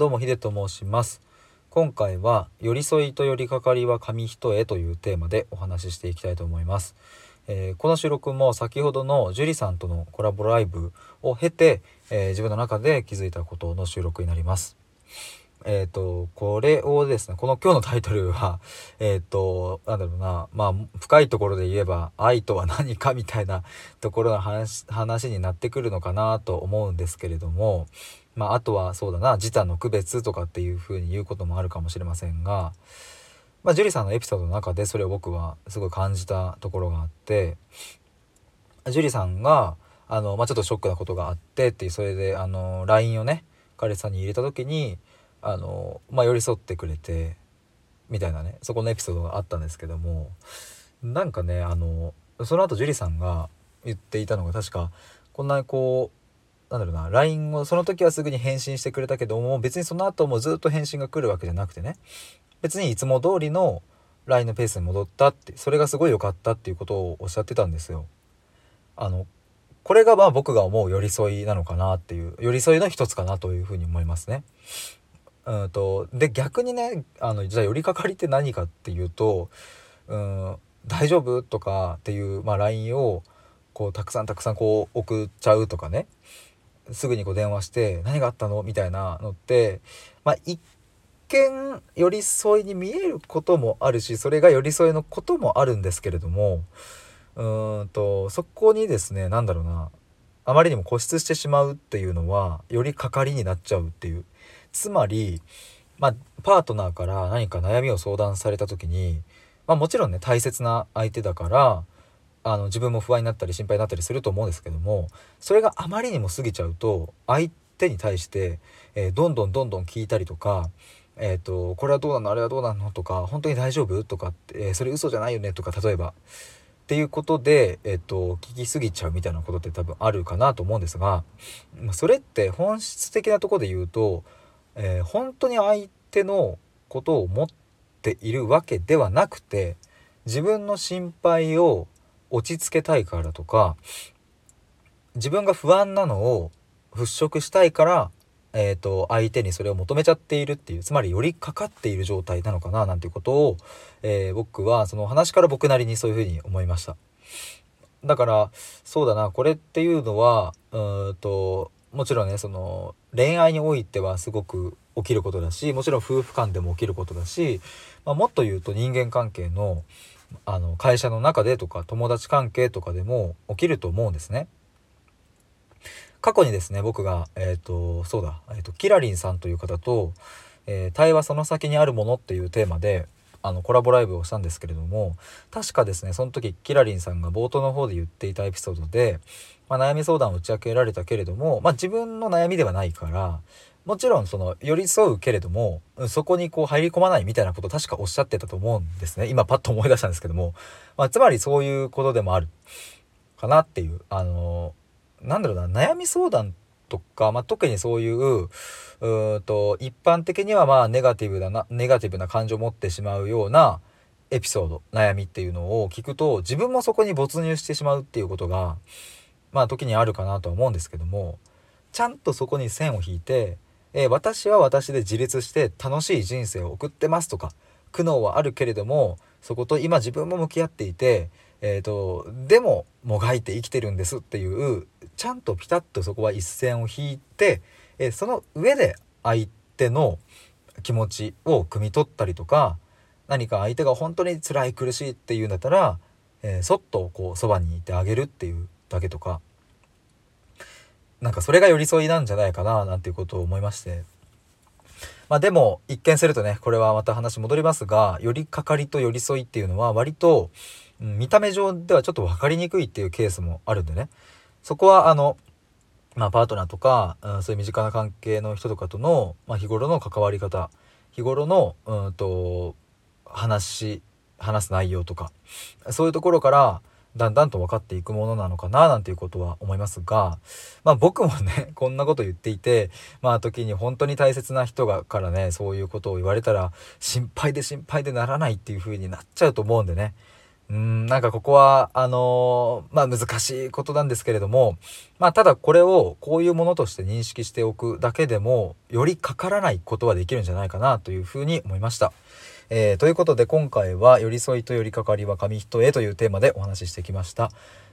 どうもヒデと申します。今回は寄り添いと寄りかかりは紙一重というテーマでお話ししていきたいと思います、えー、この収録も先ほどの樹里さんとのコラボライブを経て、えー、自分の中で気づいたことの収録になります。えっ、ー、と、これをですね、この今日のタイトルは、えっ、ー、と、なんだろうな、まあ、深いところで言えば、愛とは何かみたいなところの話、話になってくるのかなと思うんですけれども、まあ、あとはそうだな、自他の区別とかっていうふうに言うこともあるかもしれませんが、まあ、樹里さんのエピソードの中でそれを僕はすごい感じたところがあって、樹里さんが、あの、まあ、ちょっとショックなことがあってっていう、それで、あの、LINE をね、彼氏さんに入れた時に、あの、まあ、寄り添ってくれてみたいなねそこのエピソードがあったんですけどもなんかねあのその後樹里さんが言っていたのが確かこんなにこうなんだろうな LINE をその時はすぐに返信してくれたけども別にその後もずっと返信が来るわけじゃなくてね別にいつも通りの LINE のペースに戻ったってそれがすごい良かったっていうことをおっしゃってたんですよ。あのこれがまあ僕が思う寄り添いなのかなっていう寄り添いの一つかなというふうに思いますね。うんとで逆にねあのじゃあ寄りかかりって何かっていうと「うん大丈夫?」とかっていう、まあ、LINE をこうたくさんたくさんこう送っちゃうとかねすぐにこう電話して「何があったの?」みたいなのってまあ一見寄り添いに見えることもあるしそれが寄り添いのこともあるんですけれどもうんとそこにですね何だろうなあまりにも固執してしまうっていうのはよりかかりになっちゃうっていうつまり、まあ、パートナーから何か悩みを相談された時に、まあ、もちろんね大切な相手だからあの自分も不安になったり心配になったりすると思うんですけどもそれがあまりにも過ぎちゃうと相手に対して、えー、どんどんどんどん聞いたりとかえーと、これはどうなの？あれはどうなの？とか本当に大丈夫？とかって、えー、それ嘘じゃないよね？とか例えば。っていうことで、えーと、聞きすぎちゃうみたいなことって多分あるかなと思うんですがそれって本質的なとこで言うとえー、本当に相手のことを思っているわけではなくて自分の心配を落ち着けたいからとか自分が不安なのを払拭したいから、えーと、相手にそれを求めちゃっているっていうつまり寄りかかっている状態なのかななんていうことを、えー、僕はその話から僕なりにそういうふうに思いました。だからそうだなこれっていうのはうんともちろんねその恋愛においてはすごく起きることだしもちろん夫婦間でも起きることだし、まあ、もっと言うと人間関係のあの会社の中でとか友達関係とかでも起きると思うんですね。過去にですね僕がえっ、ー、とそうだ、えーと、キラリンさんという方と、えー、対話その先にあるもの」っていうテーマであのコラボライブをしたんですけれども確かですねその時キラリンさんが冒頭の方で言っていたエピソードで、まあ、悩み相談を打ち明けられたけれども、まあ、自分の悩みではないからもちろんその寄り添うけれどもそこにこう入り込まないみたいなこと確かおっしゃってたと思うんですね。今パッと思い出したんですけども、まあ、つまりそういうことでもあるかなっていうあのなんだろうな悩み相談とか、まあ、特にそういううと一般的にはまあネガティブだなネガティブな感情を持ってしまうようなエピソード悩みっていうのを聞くと自分もそこに没入してしまうっていうことがまあ時にあるかなとは思うんですけどもちゃんとそこに線を引いて、えー、私は私で自立して楽しい人生を送ってますとか苦悩はあるけれどもそこと今自分も向き合っていてえーと、でももがいて生きてるんですっていうちゃんとピタッとそこは一線を引いて、えー、その上で相手の気持ちを汲み取ったりとか何か相手が本当に辛い苦しいっていうんだったら、えー、そっとこうそばにいてあげるっていうだけとかなんかそれが寄り添いなんじゃないかななんていうことを思いまして。まあでも一見するとねこれはまた話戻りますが寄りかかりと寄り添いっていうのは割と見た目上ではちょっと分かりにくいっていうケースもあるんでね。そこはあのまあ、パートナーとか、うん、そういう身近な関係の人とかとの、まあ、日頃の関わり方日頃のうんと話話す内容とかそういうところからだんだんと分かっていくものなのかななんていうことは思いますが、まあ僕もね、こんなこと言っていて、まあ時に本当に大切な人がからね、そういうことを言われたら心配で心配でならないっていう風になっちゃうと思うんでね、うんなんかここはあのー、まあ難しいことなんですけれどもまあただこれをこういうものとして認識しておくだけでもよりかからないことはできるんじゃないかなというふうに思いました。えー、ということで今回は寄り添いと寄りかかりは紙一重というテーマでお話ししてきました。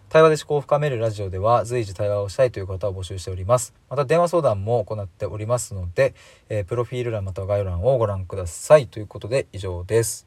対話で思考を深めるラジオでは随時対話をしたいという方を募集しております。また電話相談も行っておりますので、えー、プロフィール欄または概要欄をご覧ください。ということで以上です。